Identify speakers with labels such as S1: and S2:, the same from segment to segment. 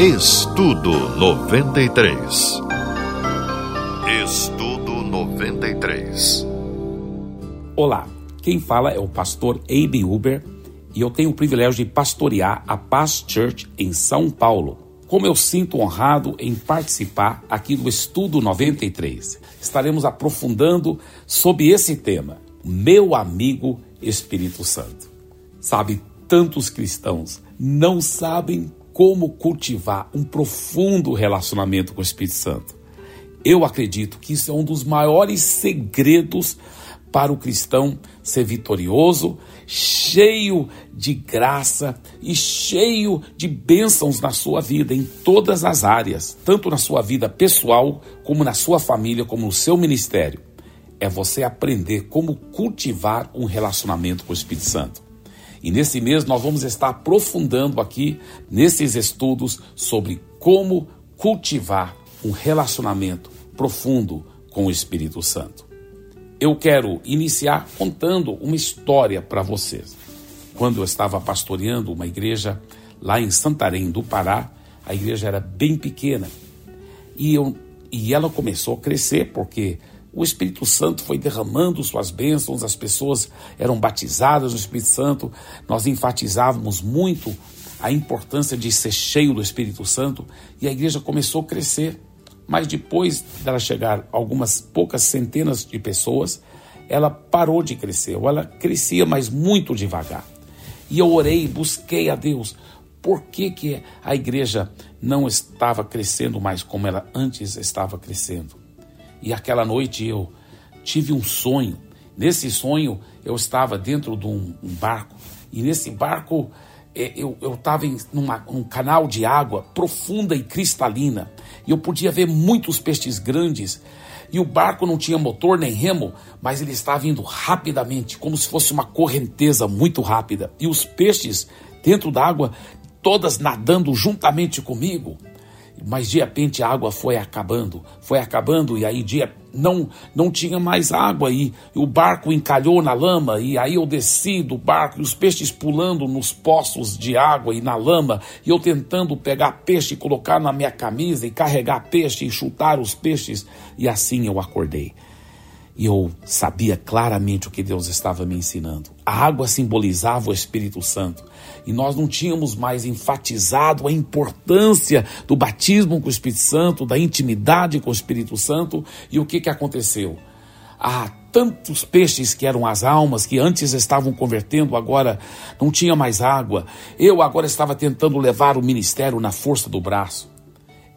S1: Estudo 93. Estudo 93.
S2: Olá, quem fala é o pastor Abe Uber e eu tenho o privilégio de pastorear a Paz Church em São Paulo. Como eu sinto honrado em participar aqui do Estudo 93. Estaremos aprofundando sobre esse tema, meu amigo Espírito Santo. Sabe, tantos cristãos não sabem como cultivar um profundo relacionamento com o Espírito Santo. Eu acredito que isso é um dos maiores segredos para o cristão ser vitorioso, cheio de graça e cheio de bênçãos na sua vida, em todas as áreas, tanto na sua vida pessoal, como na sua família, como no seu ministério. É você aprender como cultivar um relacionamento com o Espírito Santo. E nesse mês nós vamos estar aprofundando aqui nesses estudos sobre como cultivar um relacionamento profundo com o Espírito Santo. Eu quero iniciar contando uma história para vocês. Quando eu estava pastoreando uma igreja lá em Santarém do Pará, a igreja era bem pequena. E, eu, e ela começou a crescer porque o Espírito Santo foi derramando suas bênçãos, as pessoas eram batizadas no Espírito Santo. Nós enfatizávamos muito a importância de ser cheio do Espírito Santo e a igreja começou a crescer. Mas depois dela chegar algumas poucas centenas de pessoas, ela parou de crescer, ou ela crescia, mas muito devagar. E eu orei, busquei a Deus, por que, que a igreja não estava crescendo mais como ela antes estava crescendo? E aquela noite eu tive um sonho. Nesse sonho eu estava dentro de um, um barco e nesse barco é, eu estava em numa, um canal de água profunda e cristalina e eu podia ver muitos peixes grandes. E o barco não tinha motor nem remo, mas ele estava indo rapidamente, como se fosse uma correnteza muito rápida. E os peixes dentro d'água, todas nadando juntamente comigo. Mas de repente a água foi acabando, foi acabando e aí dia não não tinha mais água e, e o barco encalhou na lama e aí eu desci do barco e os peixes pulando nos poços de água e na lama e eu tentando pegar peixe e colocar na minha camisa e carregar peixe e chutar os peixes e assim eu acordei. E eu sabia claramente o que Deus estava me ensinando. A água simbolizava o Espírito Santo. E nós não tínhamos mais enfatizado a importância do batismo com o Espírito Santo, da intimidade com o Espírito Santo. E o que, que aconteceu? Ah, tantos peixes que eram as almas, que antes estavam convertendo, agora não tinha mais água. Eu agora estava tentando levar o ministério na força do braço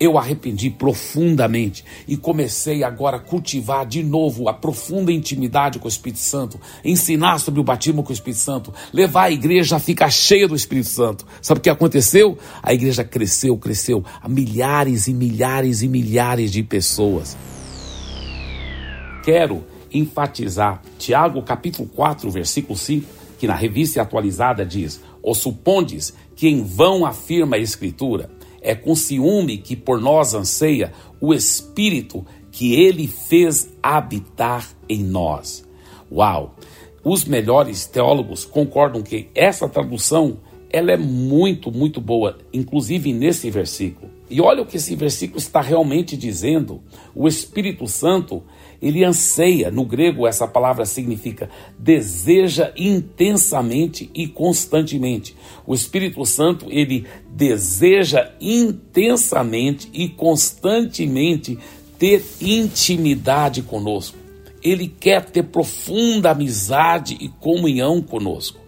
S2: eu arrependi profundamente e comecei agora a cultivar de novo a profunda intimidade com o Espírito Santo, ensinar sobre o batismo com o Espírito Santo, levar a igreja a ficar cheia do Espírito Santo. Sabe o que aconteceu? A igreja cresceu, cresceu a milhares e milhares e milhares de pessoas. Quero enfatizar Tiago capítulo 4, versículo 5, que na revista atualizada diz: "O supondes que em vão afirma a escritura, é com ciúme que por nós anseia o Espírito que ele fez habitar em nós. Uau! Os melhores teólogos concordam que essa tradução ela é muito, muito boa, inclusive nesse versículo. E olha o que esse versículo está realmente dizendo. O Espírito Santo, ele anseia, no grego essa palavra significa deseja intensamente e constantemente. O Espírito Santo, ele deseja intensamente e constantemente ter intimidade conosco. Ele quer ter profunda amizade e comunhão conosco.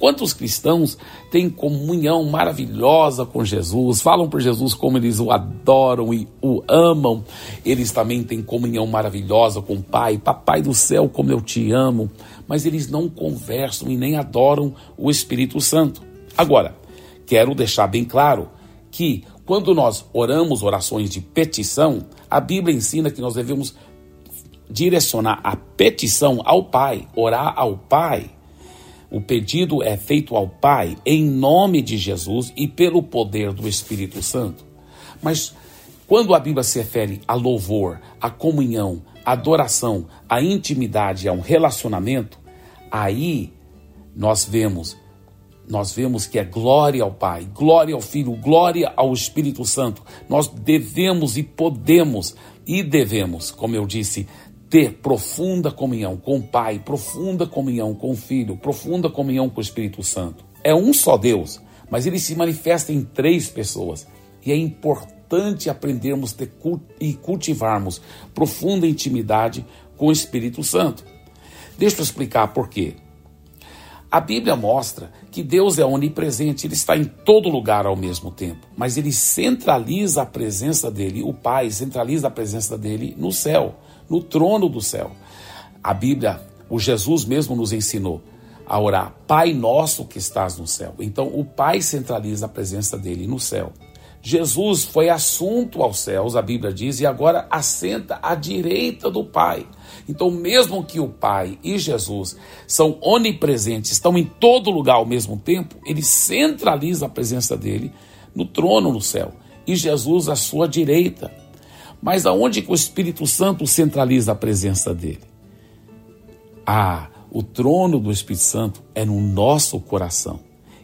S2: Quantos cristãos têm comunhão maravilhosa com Jesus, falam por Jesus como eles o adoram e o amam. Eles também têm comunhão maravilhosa com o Pai, Papai do céu, como eu te amo. Mas eles não conversam e nem adoram o Espírito Santo. Agora, quero deixar bem claro que quando nós oramos orações de petição, a Bíblia ensina que nós devemos direcionar a petição ao Pai, orar ao Pai o pedido é feito ao Pai em nome de Jesus e pelo poder do Espírito Santo. Mas quando a Bíblia se refere a louvor, a comunhão, a adoração, a intimidade, a um relacionamento, aí nós vemos nós vemos que é glória ao Pai, glória ao Filho, glória ao Espírito Santo. Nós devemos e podemos e devemos, como eu disse, ter profunda comunhão com o Pai, profunda comunhão com o Filho, profunda comunhão com o Espírito Santo. É um só Deus, mas ele se manifesta em três pessoas. E é importante aprendermos e cultivarmos profunda intimidade com o Espírito Santo. Deixa eu explicar por quê. A Bíblia mostra que Deus é onipresente, ele está em todo lugar ao mesmo tempo, mas ele centraliza a presença dele, o Pai centraliza a presença dele no céu, no trono do céu. A Bíblia, o Jesus mesmo nos ensinou a orar, Pai nosso que estás no céu. Então o Pai centraliza a presença dele no céu. Jesus foi assunto aos céus, a Bíblia diz, e agora assenta à direita do Pai. Então, mesmo que o Pai e Jesus são onipresentes, estão em todo lugar ao mesmo tempo, ele centraliza a presença dele no trono no céu e Jesus à sua direita. Mas aonde que o Espírito Santo centraliza a presença dele? Ah, o trono do Espírito Santo é no nosso coração.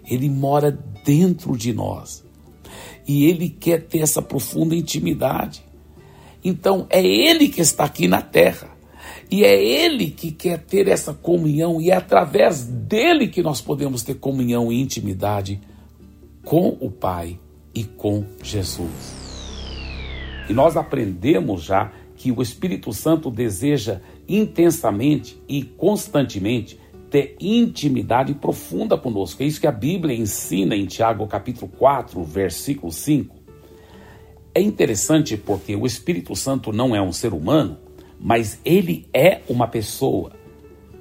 S2: Ele mora dentro de nós e ele quer ter essa profunda intimidade. Então é ele que está aqui na terra. E é ele que quer ter essa comunhão, e é através dele que nós podemos ter comunhão e intimidade com o Pai e com Jesus. E nós aprendemos já que o Espírito Santo deseja intensamente e constantemente ter intimidade profunda conosco. É isso que a Bíblia ensina em Tiago capítulo 4, versículo 5. É interessante porque o Espírito Santo não é um ser humano, mas ele é uma pessoa.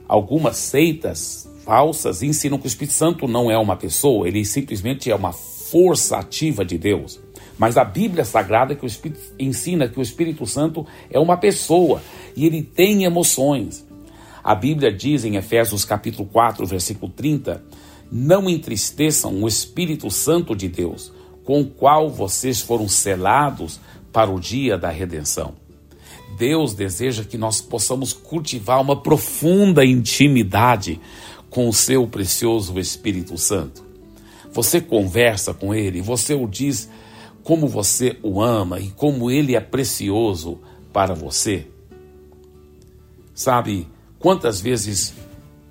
S2: Algumas seitas falsas ensinam que o Espírito Santo não é uma pessoa, ele simplesmente é uma força ativa de Deus. Mas a Bíblia Sagrada que o Espírito, ensina que o Espírito Santo é uma pessoa e ele tem emoções. A Bíblia diz em Efésios capítulo 4, versículo 30, não entristeçam o Espírito Santo de Deus, com o qual vocês foram selados para o dia da redenção. Deus deseja que nós possamos cultivar uma profunda intimidade com o seu precioso Espírito Santo. Você conversa com ele, você o diz como você o ama e como ele é precioso para você. Sabe, Quantas vezes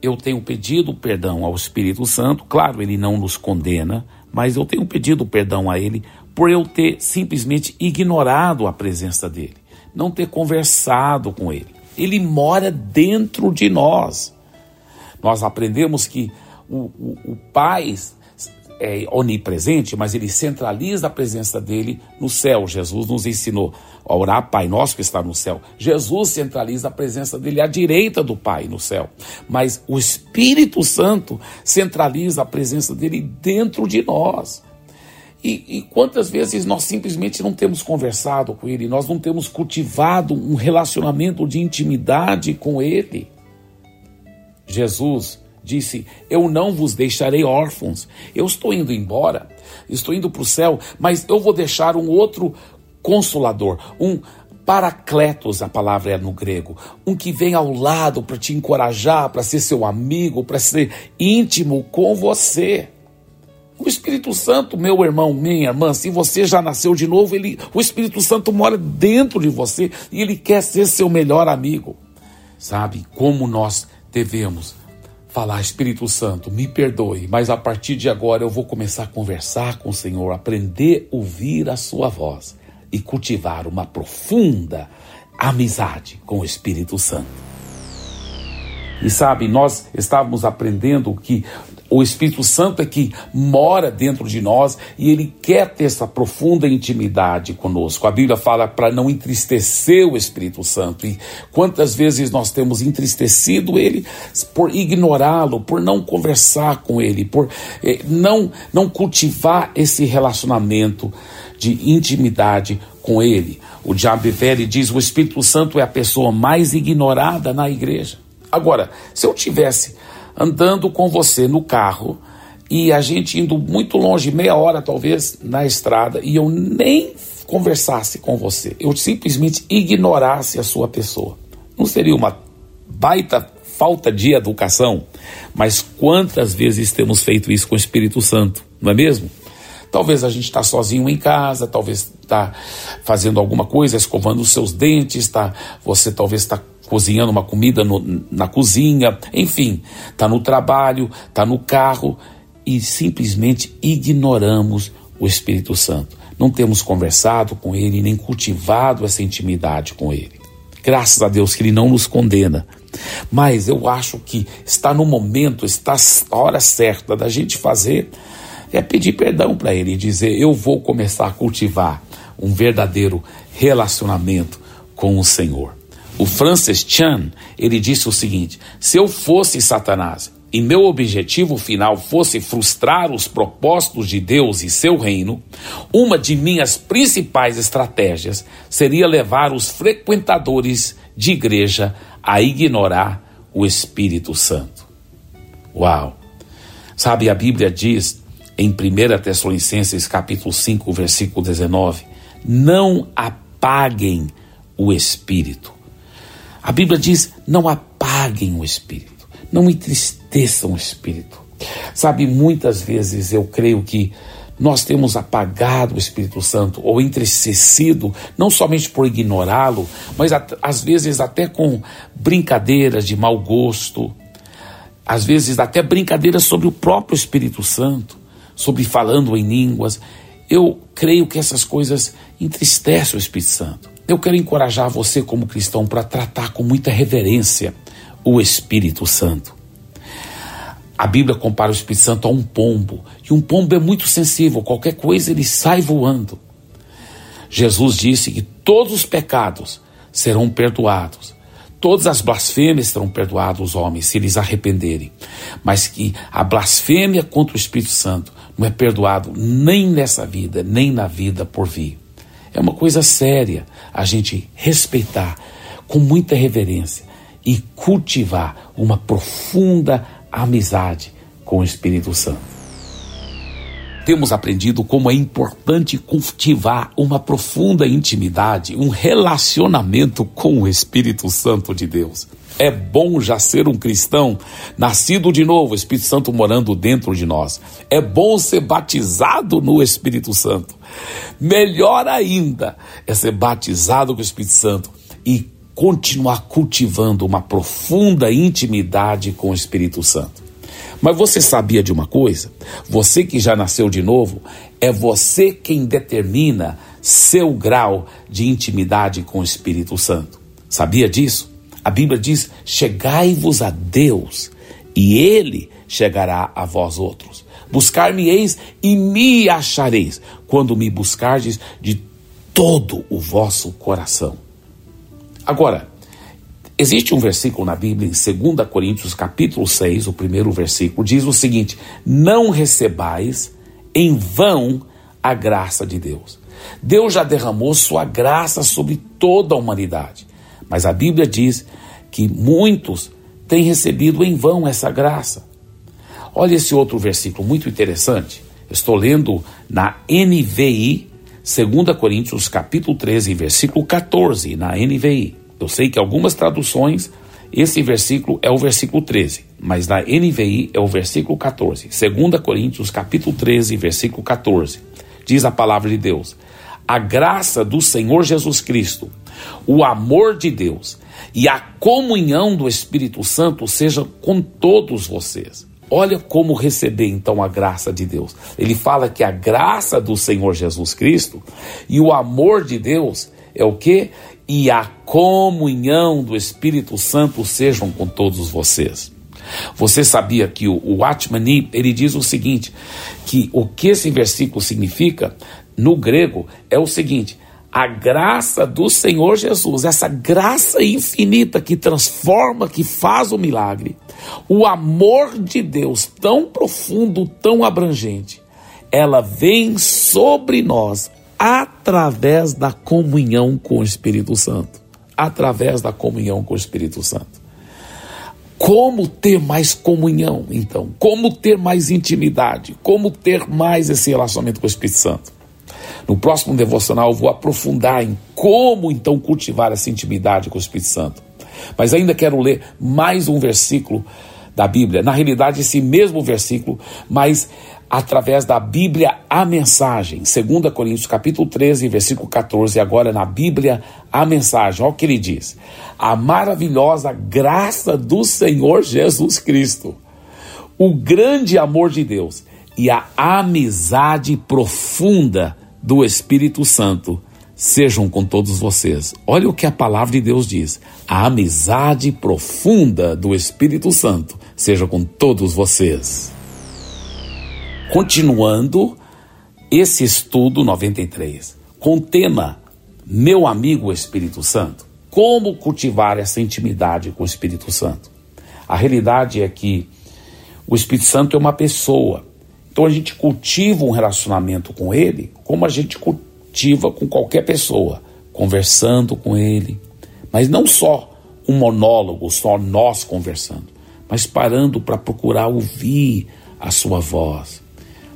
S2: eu tenho pedido perdão ao Espírito Santo, claro, ele não nos condena, mas eu tenho pedido perdão a ele por eu ter simplesmente ignorado a presença dele, não ter conversado com ele. Ele mora dentro de nós. Nós aprendemos que o, o, o Pai é onipresente, mas ele centraliza a presença dele no céu. Jesus nos ensinou a orar Pai Nosso que está no céu. Jesus centraliza a presença dele à direita do Pai no céu. Mas o Espírito Santo centraliza a presença dele dentro de nós. E, e, quantas vezes nós simplesmente não temos conversado com Ele, nós não temos cultivado um relacionamento de intimidade com Ele? Jesus disse: Eu não vos deixarei órfãos. Eu estou indo embora, estou indo para o céu, mas eu vou deixar um outro consolador, um paracletos, a palavra é no grego, um que vem ao lado para te encorajar, para ser seu amigo, para ser íntimo com você. O Espírito Santo, meu irmão, minha irmã, se você já nasceu de novo, ele, o Espírito Santo mora dentro de você e ele quer ser seu melhor amigo. Sabe como nós devemos falar, Espírito Santo, me perdoe, mas a partir de agora eu vou começar a conversar com o Senhor, aprender a ouvir a sua voz e cultivar uma profunda amizade com o Espírito Santo. E sabe, nós estávamos aprendendo que o Espírito Santo é que mora dentro de nós e ele quer ter essa profunda intimidade conosco. A Bíblia fala para não entristecer o Espírito Santo. E quantas vezes nós temos entristecido ele por ignorá-lo, por não conversar com ele, por eh, não, não cultivar esse relacionamento de intimidade com ele. O Diabo Velho diz: o Espírito Santo é a pessoa mais ignorada na igreja. Agora, se eu tivesse andando com você no carro e a gente indo muito longe, meia hora talvez, na estrada, e eu nem conversasse com você, eu simplesmente ignorasse a sua pessoa. Não seria uma baita falta de educação? Mas quantas vezes temos feito isso com o Espírito Santo, não é mesmo? Talvez a gente está sozinho em casa, talvez está fazendo alguma coisa, escovando os seus dentes, tá, você talvez está cozinhando uma comida no, na cozinha, enfim, está no trabalho, está no carro e simplesmente ignoramos o Espírito Santo. Não temos conversado com Ele, nem cultivado essa intimidade com Ele. Graças a Deus que Ele não nos condena. Mas eu acho que está no momento, está a hora certa da gente fazer é pedir perdão para ele e dizer: Eu vou começar a cultivar um verdadeiro relacionamento com o Senhor. O Francis Chan, ele disse o seguinte: se eu fosse Satanás e meu objetivo final fosse frustrar os propósitos de Deus e seu reino, uma de minhas principais estratégias seria levar os frequentadores de igreja a ignorar o Espírito Santo. Uau! Sabe, a Bíblia diz em 1 Tessalonicenses capítulo 5, versículo 19, não apaguem o espírito. A Bíblia diz: não apaguem o espírito, não entristeçam o espírito. Sabe, muitas vezes eu creio que nós temos apagado o Espírito Santo ou entristecido, não somente por ignorá-lo, mas às vezes até com brincadeiras de mau gosto, às vezes até brincadeiras sobre o próprio Espírito Santo sobre falando em línguas. Eu creio que essas coisas entristecem o Espírito Santo. Eu quero encorajar você, como cristão, para tratar com muita reverência o Espírito Santo. A Bíblia compara o Espírito Santo a um pombo, e um pombo é muito sensível, qualquer coisa ele sai voando. Jesus disse que todos os pecados serão perdoados, todas as blasfêmias serão perdoadas aos homens se eles arrependerem, mas que a blasfêmia contra o Espírito Santo não é perdoado nem nessa vida, nem na vida por vir. É uma coisa séria a gente respeitar com muita reverência e cultivar uma profunda amizade com o Espírito Santo. Temos aprendido como é importante cultivar uma profunda intimidade, um relacionamento com o Espírito Santo de Deus. É bom já ser um cristão, nascido de novo, Espírito Santo morando dentro de nós. É bom ser batizado no Espírito Santo. Melhor ainda é ser batizado com o Espírito Santo e continuar cultivando uma profunda intimidade com o Espírito Santo. Mas você sabia de uma coisa? Você que já nasceu de novo, é você quem determina seu grau de intimidade com o Espírito Santo. Sabia disso? A Bíblia diz: chegai-vos a Deus, e Ele chegará a vós outros. Buscar-me-eis e me achareis, quando me buscardes de todo o vosso coração. Agora, existe um versículo na Bíblia, em 2 Coríntios, capítulo 6, o primeiro versículo, diz o seguinte: Não recebais em vão a graça de Deus. Deus já derramou sua graça sobre toda a humanidade. Mas a Bíblia diz que muitos têm recebido em vão essa graça. Olha esse outro versículo muito interessante. Estou lendo na NVI, 2 Coríntios, capítulo 13, versículo 14, na NVI. Eu sei que algumas traduções esse versículo é o versículo 13, mas na NVI é o versículo 14. 2 Coríntios, capítulo 13, versículo 14. Diz a palavra de Deus: A graça do Senhor Jesus Cristo o amor de Deus e a comunhão do Espírito Santo seja com todos vocês. Olha como receber então a graça de Deus. Ele fala que a graça do Senhor Jesus Cristo e o amor de Deus é o que? E a comunhão do Espírito Santo sejam com todos vocês. Você sabia que o, o Atmani, ele diz o seguinte, que o que esse versículo significa no grego é o seguinte: a graça do Senhor Jesus, essa graça infinita que transforma, que faz o milagre, o amor de Deus tão profundo, tão abrangente, ela vem sobre nós através da comunhão com o Espírito Santo. Através da comunhão com o Espírito Santo. Como ter mais comunhão, então? Como ter mais intimidade? Como ter mais esse relacionamento com o Espírito Santo? No próximo devocional eu vou aprofundar em como então cultivar essa intimidade com o Espírito Santo. Mas ainda quero ler mais um versículo da Bíblia. Na realidade, esse mesmo versículo, mas através da Bíblia a mensagem. 2 Coríntios capítulo 13, versículo 14, agora na Bíblia a mensagem. Olha o que ele diz. A maravilhosa graça do Senhor Jesus Cristo, o grande amor de Deus e a amizade profunda do Espírito Santo sejam com todos vocês. Olha o que a palavra de Deus diz. A amizade profunda do Espírito Santo seja com todos vocês. Continuando esse estudo 93, com o tema Meu amigo Espírito Santo. Como cultivar essa intimidade com o Espírito Santo? A realidade é que o Espírito Santo é uma pessoa. Então a gente cultiva um relacionamento com ele como a gente cultiva com qualquer pessoa, conversando com ele. Mas não só um monólogo, só nós conversando, mas parando para procurar ouvir a sua voz,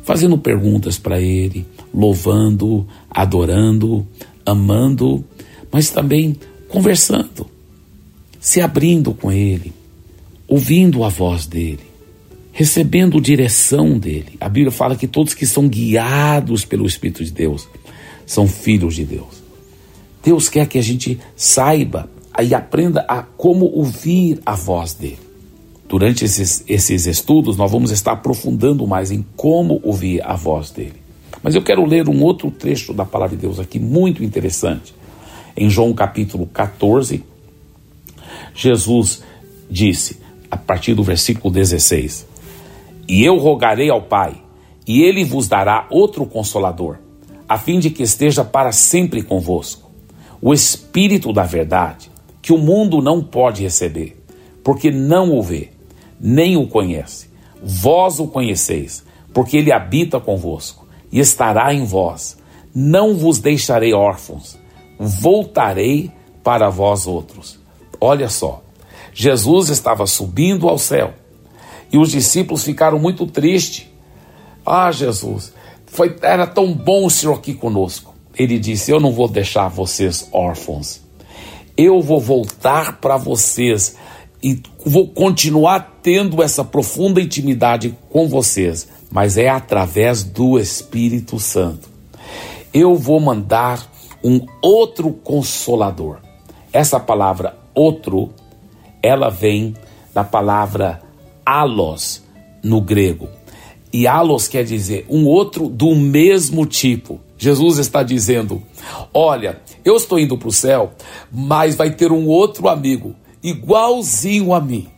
S2: fazendo perguntas para Ele, louvando, adorando, amando, mas também conversando, se abrindo com Ele, ouvindo a voz dele, recebendo direção dele. A Bíblia fala que todos que são guiados pelo Espírito de Deus são filhos de Deus. Deus quer que a gente saiba e aprenda a como ouvir a voz dele. Durante esses, esses estudos, nós vamos estar aprofundando mais em como ouvir a voz dele. Mas eu quero ler um outro trecho da palavra de Deus aqui, muito interessante. Em João capítulo 14, Jesus disse, a partir do versículo 16: E eu rogarei ao Pai, e ele vos dará outro consolador, a fim de que esteja para sempre convosco, o Espírito da Verdade, que o mundo não pode receber, porque não o vê nem o conhece. Vós o conheceis, porque ele habita convosco e estará em vós. Não vos deixarei órfãos, voltarei para vós outros. Olha só, Jesus estava subindo ao céu e os discípulos ficaram muito tristes. Ah, Jesus, foi, era tão bom o Senhor aqui conosco. Ele disse: Eu não vou deixar vocês órfãos. Eu vou voltar para vocês e vou continuar tendo essa profunda intimidade com vocês, mas é através do Espírito Santo. Eu vou mandar um outro consolador. Essa palavra outro, ela vem da palavra alos no grego. E alos quer dizer um outro do mesmo tipo. Jesus está dizendo: Olha, eu estou indo para o céu, mas vai ter um outro amigo igualzinho a mim,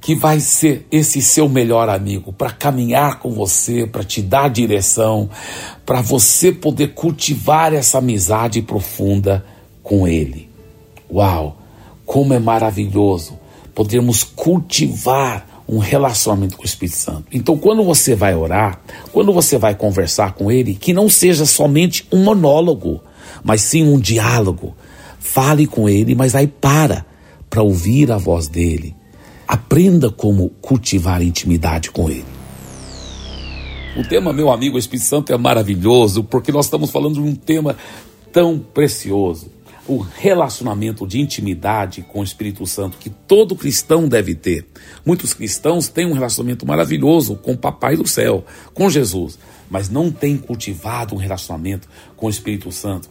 S2: que vai ser esse seu melhor amigo para caminhar com você, para te dar direção, para você poder cultivar essa amizade profunda com ele. Uau, como é maravilhoso podermos cultivar um relacionamento com o Espírito Santo. Então, quando você vai orar, quando você vai conversar com ele, que não seja somente um monólogo, mas sim um diálogo. Fale com ele, mas aí para para ouvir a voz dele. Aprenda como cultivar intimidade com ele. O tema, meu amigo, Espírito Santo é maravilhoso, porque nós estamos falando de um tema tão precioso. O relacionamento de intimidade com o Espírito Santo que todo cristão deve ter. Muitos cristãos têm um relacionamento maravilhoso com o Papai do céu, com Jesus, mas não têm cultivado um relacionamento com o Espírito Santo.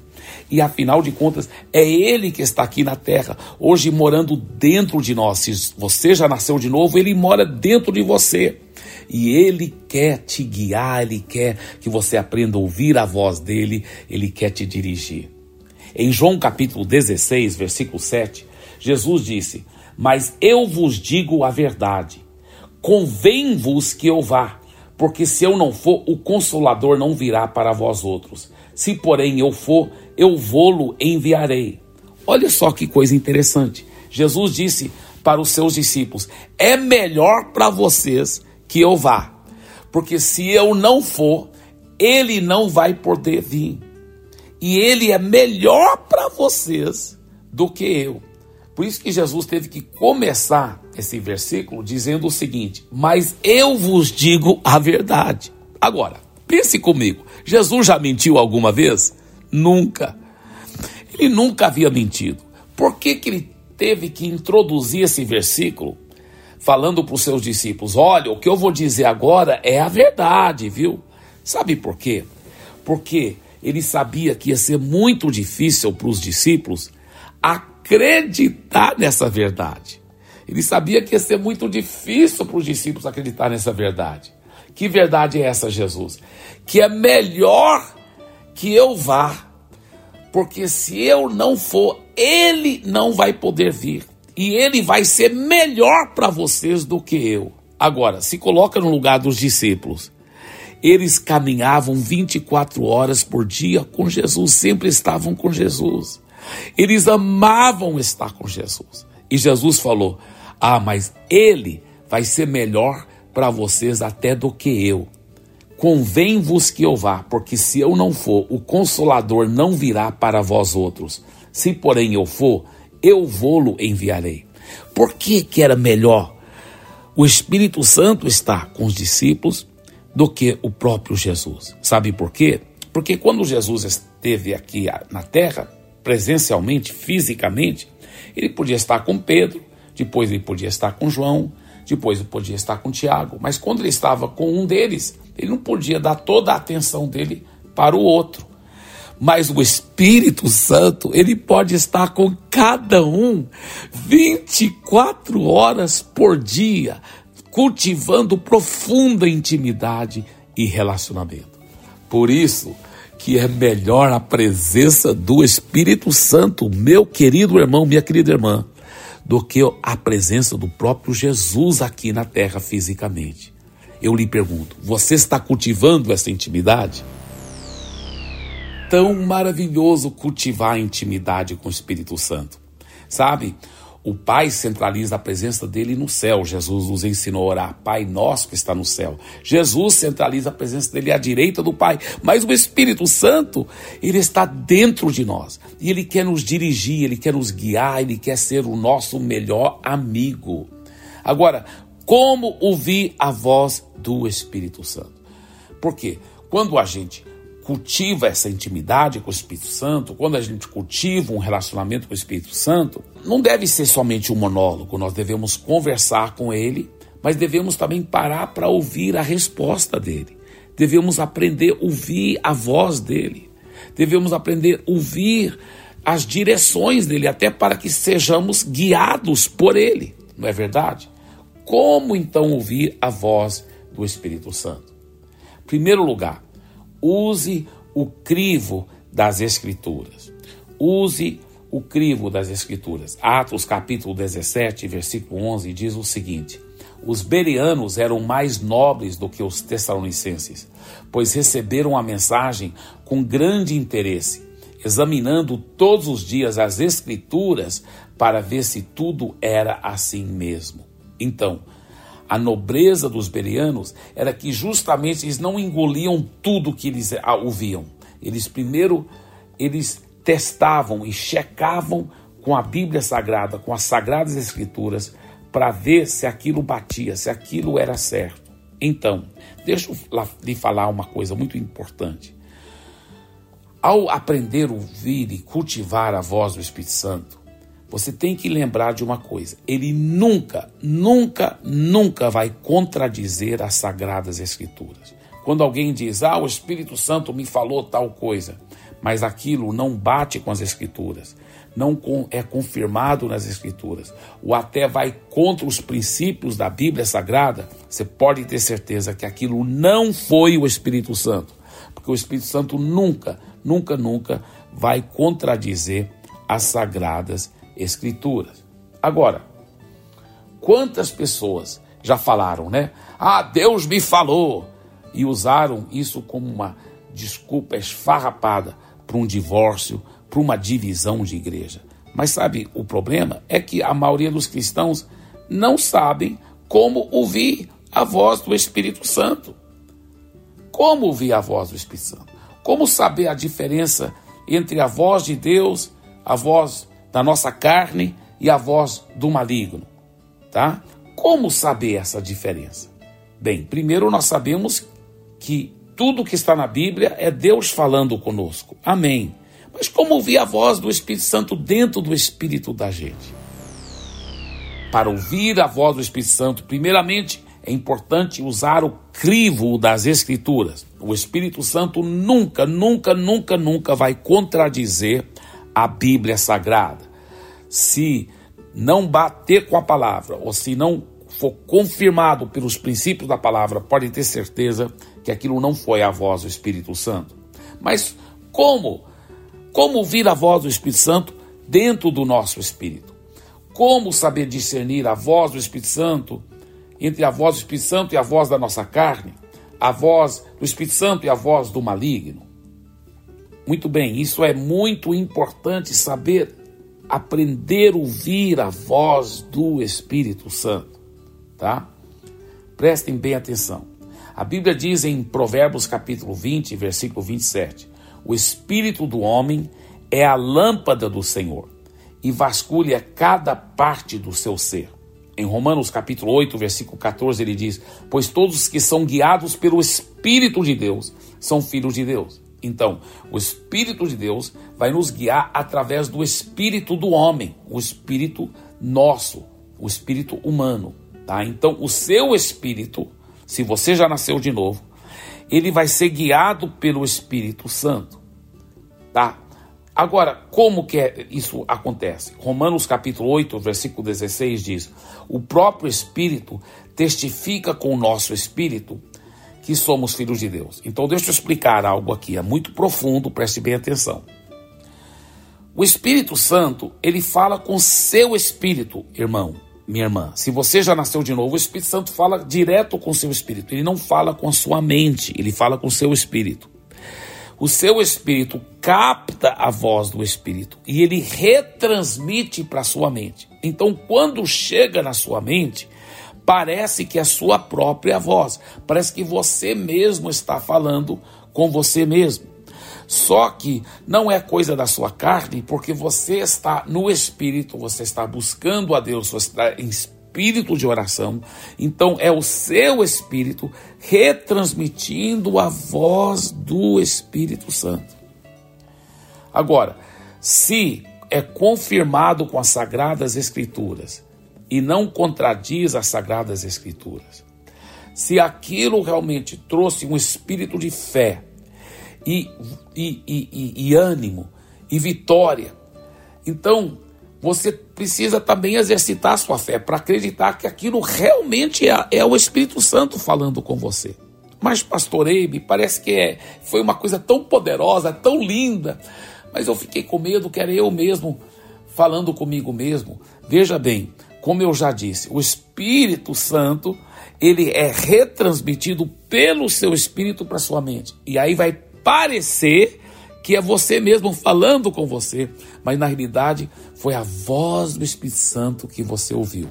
S2: E afinal de contas, é Ele que está aqui na terra, hoje morando dentro de nós. Se você já nasceu de novo, Ele mora dentro de você. E Ele quer te guiar, Ele quer que você aprenda a ouvir a voz dEle, Ele quer te dirigir. Em João capítulo 16, versículo 7, Jesus disse: Mas eu vos digo a verdade, convém-vos que eu vá, porque se eu não for, o Consolador não virá para vós outros. Se, porém, eu for, eu vou-lo enviarei. Olha só que coisa interessante. Jesus disse para os seus discípulos: É melhor para vocês que eu vá, porque se eu não for, ele não vai poder vir. E ele é melhor para vocês do que eu. Por isso que Jesus teve que começar esse versículo dizendo o seguinte: Mas eu vos digo a verdade. Agora, pense comigo: Jesus já mentiu alguma vez? Nunca. Ele nunca havia mentido. Por que, que ele teve que introduzir esse versículo falando para os seus discípulos: Olha, o que eu vou dizer agora é a verdade, viu? Sabe por quê? Porque ele sabia que ia ser muito difícil para os discípulos acreditar nessa verdade. Ele sabia que ia ser muito difícil para os discípulos acreditar nessa verdade. Que verdade é essa, Jesus? Que é melhor que eu vá, porque se eu não for, ele não vai poder vir. E ele vai ser melhor para vocês do que eu. Agora, se coloca no lugar dos discípulos. Eles caminhavam 24 horas por dia com Jesus, sempre estavam com Jesus. Eles amavam estar com Jesus. E Jesus falou: Ah, mas ele vai ser melhor para vocês até do que eu. Convém-vos que eu vá, porque se eu não for, o consolador não virá para vós outros. Se, porém, eu for, eu vou-lo enviarei. Por que, que era melhor o Espírito Santo estar com os discípulos do que o próprio Jesus? Sabe por quê? Porque quando Jesus esteve aqui na terra, presencialmente, fisicamente, ele podia estar com Pedro, depois ele podia estar com João, depois ele podia estar com Tiago, mas quando ele estava com um deles, ele não podia dar toda a atenção dele para o outro. Mas o Espírito Santo, ele pode estar com cada um 24 horas por dia, cultivando profunda intimidade e relacionamento. Por isso, que é melhor a presença do Espírito Santo, meu querido irmão, minha querida irmã, do que a presença do próprio Jesus aqui na terra fisicamente. Eu lhe pergunto, você está cultivando essa intimidade? Tão maravilhoso cultivar a intimidade com o Espírito Santo. Sabe, o Pai centraliza a presença dele no céu. Jesus nos ensinou a orar, Pai nosso que está no céu. Jesus centraliza a presença dele à direita do Pai. Mas o Espírito Santo, ele está dentro de nós. E ele quer nos dirigir, ele quer nos guiar, ele quer ser o nosso melhor amigo. Agora, como ouvir a voz do Espírito Santo? Porque quando a gente cultiva essa intimidade com o Espírito Santo, quando a gente cultiva um relacionamento com o Espírito Santo, não deve ser somente um monólogo, nós devemos conversar com ele, mas devemos também parar para ouvir a resposta dele. Devemos aprender a ouvir a voz dele. Devemos aprender a ouvir as direções dele, até para que sejamos guiados por ele, não é verdade? Como então ouvir a voz do Espírito Santo? Primeiro lugar, Use o crivo das Escrituras. Use o crivo das Escrituras. Atos capítulo 17, versículo 11 diz o seguinte: Os berianos eram mais nobres do que os tessalonicenses, pois receberam a mensagem com grande interesse, examinando todos os dias as Escrituras para ver se tudo era assim mesmo. Então, a nobreza dos berianos era que justamente eles não engoliam tudo que eles ouviam. Eles primeiro eles testavam e checavam com a Bíblia Sagrada, com as Sagradas Escrituras, para ver se aquilo batia, se aquilo era certo. Então, deixa eu lhe falar uma coisa muito importante. Ao aprender a ouvir e cultivar a voz do Espírito Santo, você tem que lembrar de uma coisa: ele nunca, nunca, nunca vai contradizer as sagradas escrituras. Quando alguém diz, ah, o Espírito Santo me falou tal coisa, mas aquilo não bate com as escrituras, não é confirmado nas escrituras, ou até vai contra os princípios da Bíblia Sagrada, você pode ter certeza que aquilo não foi o Espírito Santo, porque o Espírito Santo nunca, nunca, nunca vai contradizer as sagradas Escrituras. Agora, quantas pessoas já falaram, né? Ah, Deus me falou! E usaram isso como uma desculpa esfarrapada para um divórcio, para uma divisão de igreja. Mas sabe, o problema é que a maioria dos cristãos não sabem como ouvir a voz do Espírito Santo. Como ouvir a voz do Espírito Santo? Como saber a diferença entre a voz de Deus, a voz da nossa carne e a voz do maligno, tá? Como saber essa diferença? Bem, primeiro nós sabemos que tudo que está na Bíblia é Deus falando conosco. Amém. Mas como ouvir a voz do Espírito Santo dentro do espírito da gente? para ouvir a voz do Espírito Santo, primeiramente é importante usar o crivo das Escrituras. O Espírito Santo nunca, nunca, nunca, nunca vai contradizer a Bíblia Sagrada. Se não bater com a palavra, ou se não for confirmado pelos princípios da palavra, pode ter certeza que aquilo não foi a voz do Espírito Santo. Mas como? Como ouvir a voz do Espírito Santo dentro do nosso espírito? Como saber discernir a voz do Espírito Santo entre a voz do Espírito Santo e a voz da nossa carne? A voz do Espírito Santo e a voz do maligno? Muito bem, isso é muito importante saber aprender a ouvir a voz do Espírito Santo, tá? Prestem bem atenção. A Bíblia diz em Provérbios capítulo 20, versículo 27, o espírito do homem é a lâmpada do Senhor e vasculha cada parte do seu ser. Em Romanos capítulo 8, versículo 14, ele diz: Pois todos que são guiados pelo Espírito de Deus são filhos de Deus. Então, o Espírito de Deus vai nos guiar através do Espírito do homem, o Espírito nosso, o Espírito humano. Tá? Então, o seu Espírito, se você já nasceu de novo, ele vai ser guiado pelo Espírito Santo. Tá? Agora, como que é, isso acontece? Romanos capítulo 8, versículo 16 diz: O próprio Espírito testifica com o nosso espírito que somos filhos de Deus. Então, deixa eu explicar algo aqui, é muito profundo, preste bem atenção. O Espírito Santo, ele fala com seu espírito, irmão, minha irmã. Se você já nasceu de novo, o Espírito Santo fala direto com seu espírito. Ele não fala com a sua mente, ele fala com seu espírito. O seu espírito capta a voz do espírito e ele retransmite para sua mente. Então, quando chega na sua mente, parece que é a sua própria voz, parece que você mesmo está falando com você mesmo. Só que não é coisa da sua carne, porque você está no espírito, você está buscando a Deus, você está em espírito de oração. Então é o seu espírito retransmitindo a voz do Espírito Santo. Agora, se é confirmado com as sagradas escrituras e não contradiz as Sagradas Escrituras. Se aquilo realmente trouxe um espírito de fé e, e, e, e ânimo e vitória, então você precisa também exercitar a sua fé para acreditar que aquilo realmente é, é, o Espírito Santo falando com você. Mas, pastor Eibe, parece que é, foi uma coisa tão poderosa, tão linda, mas eu fiquei com medo que era eu mesmo falando comigo mesmo. Veja bem, como eu já disse, o Espírito Santo, ele é retransmitido pelo seu espírito para sua mente. E aí vai parecer que é você mesmo falando com você, mas na realidade foi a voz do Espírito Santo que você ouviu.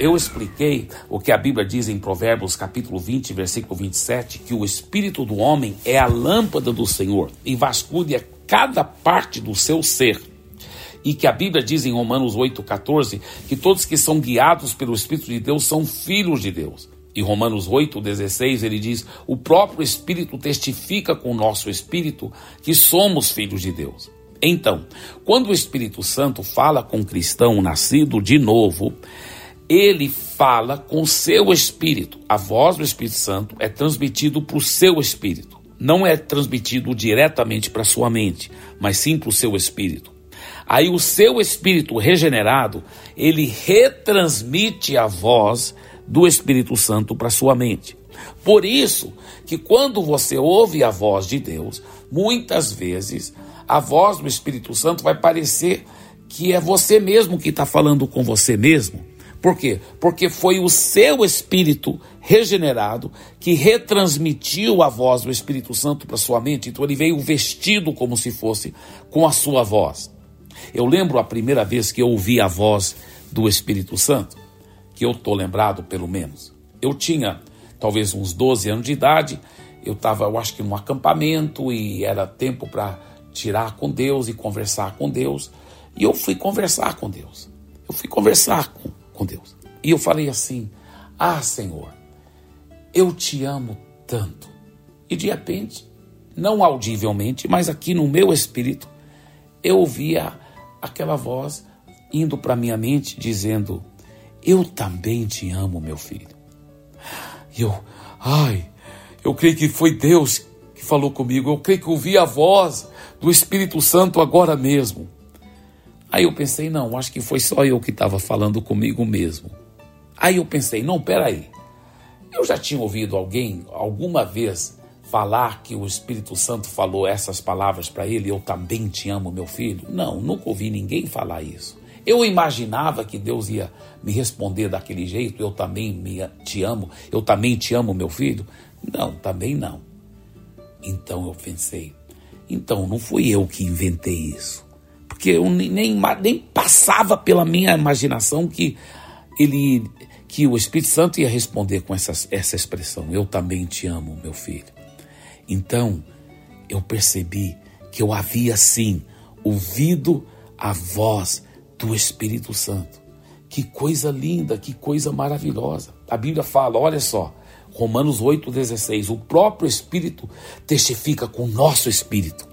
S2: Eu expliquei o que a Bíblia diz em Provérbios capítulo 20, versículo 27, que o espírito do homem é a lâmpada do Senhor e vasculha cada parte do seu ser e que a Bíblia diz em Romanos 8,14 que todos que são guiados pelo Espírito de Deus são filhos de Deus. Em Romanos 8,16 ele diz: O próprio Espírito testifica com o nosso espírito que somos filhos de Deus. Então, quando o Espírito Santo fala com um cristão nascido de novo, ele fala com seu espírito. A voz do Espírito Santo é transmitido para o seu espírito. Não é transmitido diretamente para sua mente, mas sim para o seu espírito. Aí o seu espírito regenerado, ele retransmite a voz do Espírito Santo para sua mente. Por isso que quando você ouve a voz de Deus, muitas vezes a voz do Espírito Santo vai parecer que é você mesmo que está falando com você mesmo. Por quê? Porque foi o seu espírito regenerado que retransmitiu a voz do Espírito Santo para sua mente. Então ele veio vestido como se fosse com a sua voz. Eu lembro a primeira vez que eu ouvi a voz do Espírito Santo, que eu estou lembrado pelo menos. Eu tinha talvez uns 12 anos de idade, eu estava, eu acho que num acampamento e era tempo para tirar com Deus e conversar com Deus. E eu fui conversar com Deus. Eu fui conversar com, com Deus. E eu falei assim: Ah, Senhor, eu te amo tanto. E de repente, não audivelmente, mas aqui no meu espírito, eu ouvia aquela voz indo para minha mente dizendo: Eu também te amo, meu filho. E eu, ai, eu creio que foi Deus que falou comigo, eu creio que ouvi a voz do Espírito Santo agora mesmo. Aí eu pensei, não, acho que foi só eu que estava falando comigo mesmo. Aí eu pensei, não, peraí. Eu já tinha ouvido alguém alguma vez falar que o Espírito Santo falou essas palavras para ele, eu também te amo, meu filho? Não, nunca ouvi ninguém falar isso. Eu imaginava que Deus ia me responder daquele jeito, eu também me, te amo, eu também te amo, meu filho? Não, também não. Então eu pensei, então não fui eu que inventei isso. Porque eu nem, nem, nem passava pela minha imaginação que ele que o Espírito Santo ia responder com essa, essa expressão: Eu também te amo, meu filho. Então eu percebi que eu havia sim ouvido a voz do Espírito Santo. Que coisa linda, que coisa maravilhosa. A Bíblia fala: olha só, Romanos 8,16: o próprio Espírito testifica com o nosso espírito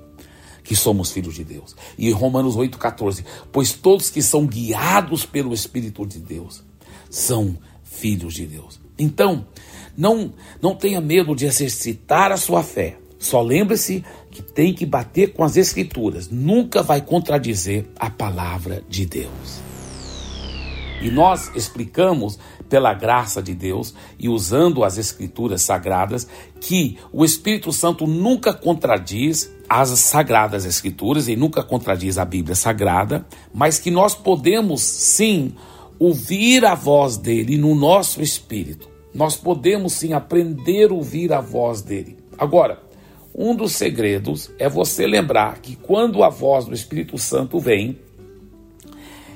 S2: que somos filhos de Deus. E Romanos 8,14: pois todos que são guiados pelo Espírito de Deus são filhos de Deus. Então, não, não tenha medo de exercitar a sua fé. Só lembre-se que tem que bater com as Escrituras. Nunca vai contradizer a palavra de Deus. E nós explicamos, pela graça de Deus e usando as Escrituras sagradas, que o Espírito Santo nunca contradiz as sagradas Escrituras e nunca contradiz a Bíblia Sagrada, mas que nós podemos sim ouvir a voz dele no nosso espírito. Nós podemos sim aprender a ouvir a voz dele. Agora, um dos segredos é você lembrar que quando a voz do Espírito Santo vem,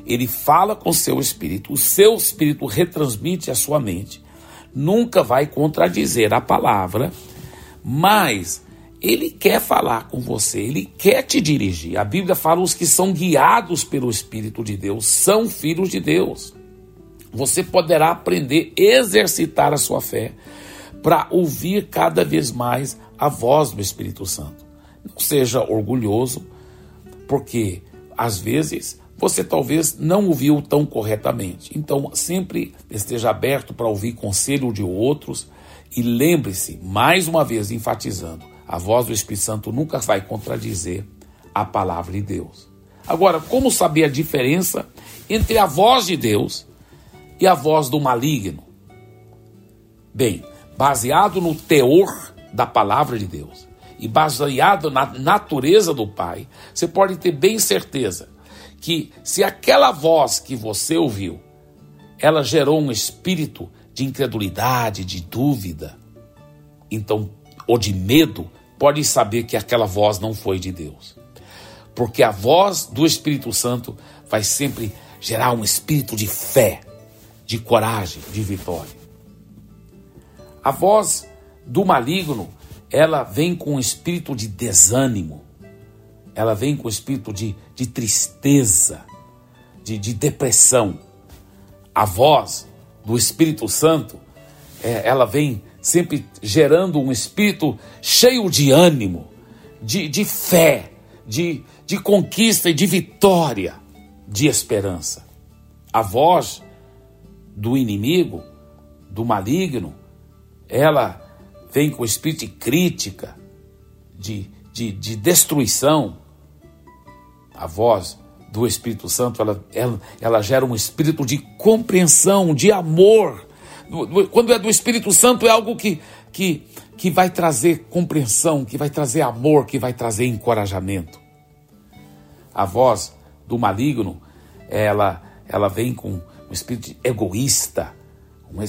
S2: ele fala com seu espírito, o seu espírito retransmite a sua mente, nunca vai contradizer a palavra, mas ele quer falar com você, ele quer te dirigir. A Bíblia fala: os que são guiados pelo Espírito de Deus são filhos de Deus. Você poderá aprender a exercitar a sua fé para ouvir cada vez mais a voz do Espírito Santo. Não seja orgulhoso, porque às vezes você talvez não ouviu tão corretamente. Então, sempre esteja aberto para ouvir conselho de outros e lembre-se, mais uma vez enfatizando, a voz do Espírito Santo nunca vai contradizer a palavra de Deus. Agora, como saber a diferença entre a voz de Deus e a voz do maligno? Bem, baseado no teor da palavra de Deus e baseado na natureza do Pai, você pode ter bem certeza que se aquela voz que você ouviu, ela gerou um espírito de incredulidade, de dúvida, então ou de medo, pode saber que aquela voz não foi de Deus. Porque a voz do Espírito Santo vai sempre gerar um espírito de fé, de coragem, de vitória. A voz do maligno, ela vem com um espírito de desânimo, ela vem com um espírito de, de tristeza, de, de depressão. A voz do Espírito Santo, é, ela vem sempre gerando um espírito cheio de ânimo, de, de fé, de, de conquista e de vitória, de esperança. A voz do inimigo, do maligno, ela vem com espírito de crítica, de, de, de destruição. A voz do Espírito Santo, ela, ela, ela gera um espírito de compreensão, de amor, quando é do Espírito Santo, é algo que, que, que vai trazer compreensão, que vai trazer amor, que vai trazer encorajamento. A voz do maligno, ela, ela vem com um espírito egoísta, um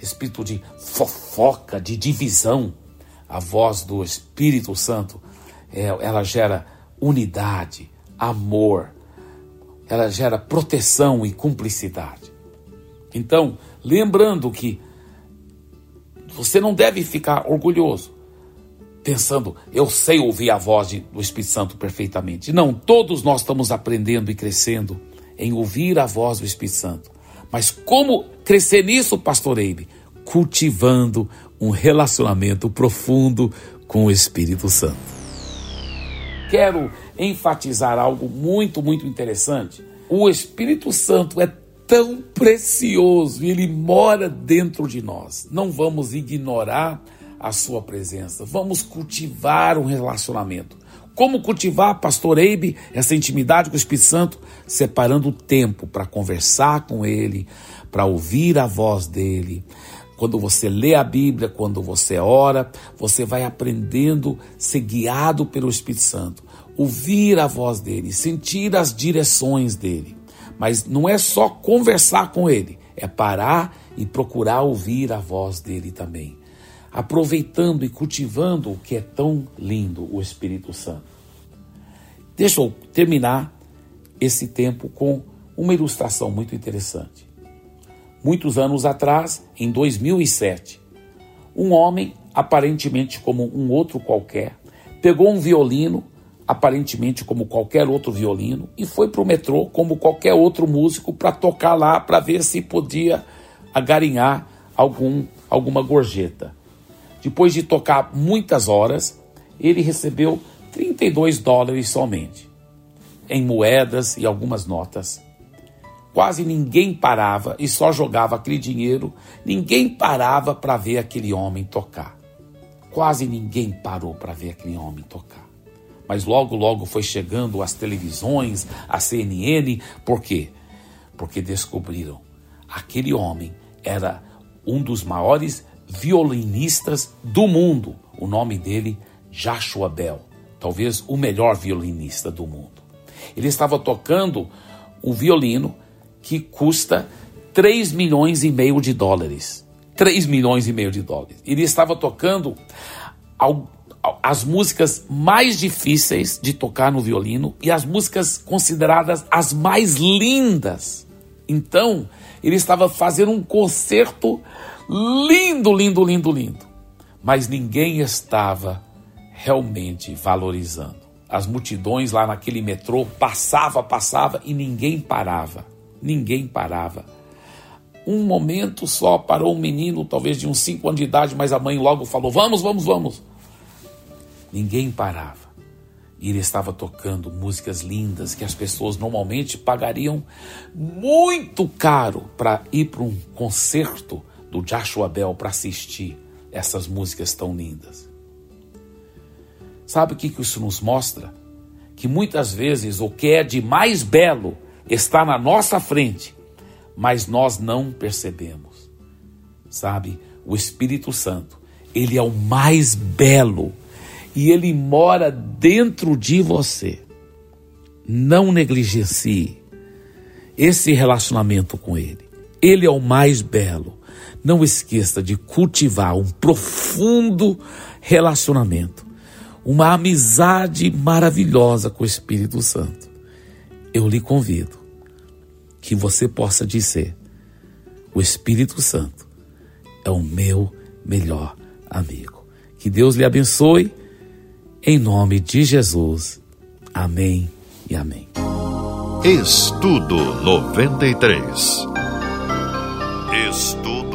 S2: espírito de fofoca, de divisão. A voz do Espírito Santo, é, ela gera unidade, amor, ela gera proteção e cumplicidade. Então, lembrando que você não deve ficar orgulhoso, pensando, eu sei ouvir a voz do Espírito Santo perfeitamente. Não, todos nós estamos aprendendo e crescendo em ouvir a voz do Espírito Santo. Mas como crescer nisso, pastor Eibe? Cultivando um relacionamento profundo com o Espírito Santo. Quero enfatizar algo muito, muito interessante O Espírito Santo é tão precioso ele mora dentro de nós. Não vamos ignorar a sua presença. Vamos cultivar um relacionamento. Como cultivar, pastor Eibe, essa intimidade com o Espírito Santo? Separando tempo para conversar com ele, para ouvir a voz dele. Quando você lê a Bíblia, quando você ora, você vai aprendendo ser guiado pelo Espírito Santo. Ouvir a voz dele, sentir as direções dele. Mas não é só conversar com ele, é parar e procurar ouvir a voz dele também. Aproveitando e cultivando o que é tão lindo, o Espírito Santo. Deixa eu terminar esse tempo com uma ilustração muito interessante. Muitos anos atrás, em 2007, um homem, aparentemente como um outro qualquer, pegou um violino aparentemente como qualquer outro violino, e foi para o metrô como qualquer outro músico para tocar lá para ver se podia agarinhar algum, alguma gorjeta. Depois de tocar muitas horas, ele recebeu 32 dólares somente, em moedas e algumas notas. Quase ninguém parava e só jogava aquele dinheiro, ninguém parava para ver aquele homem tocar. Quase ninguém parou para ver aquele homem tocar mas logo, logo foi chegando as televisões, a CNN, por quê? Porque descobriram aquele homem era um dos maiores violinistas do mundo. O nome dele, Joshua Bell, talvez o melhor violinista do mundo. Ele estava tocando um violino que custa 3 milhões e meio de dólares. 3 milhões e meio de dólares. Ele estava tocando as músicas mais difíceis de tocar no violino e as músicas consideradas as mais lindas. Então, ele estava fazendo um concerto lindo, lindo, lindo, lindo. Mas ninguém estava realmente valorizando. As multidões lá naquele metrô passava, passava e ninguém parava. Ninguém parava. Um momento só parou um menino, talvez de uns 5 anos de idade, mas a mãe logo falou: Vamos, vamos, vamos. Ninguém parava. E ele estava tocando músicas lindas que as pessoas normalmente pagariam muito caro para ir para um concerto do Joshua Bell para assistir essas músicas tão lindas. Sabe o que isso nos mostra? Que muitas vezes o que é de mais belo está na nossa frente, mas nós não percebemos. Sabe, o Espírito Santo, ele é o mais belo e ele mora dentro de você. Não negligencie esse relacionamento com ele. Ele é o mais belo. Não esqueça de cultivar um profundo relacionamento, uma amizade maravilhosa com o Espírito Santo. Eu lhe convido que você possa dizer: o Espírito Santo é o meu melhor amigo. Que Deus lhe abençoe em nome de Jesus. Amém e amém.
S1: Estudo 93. Estudo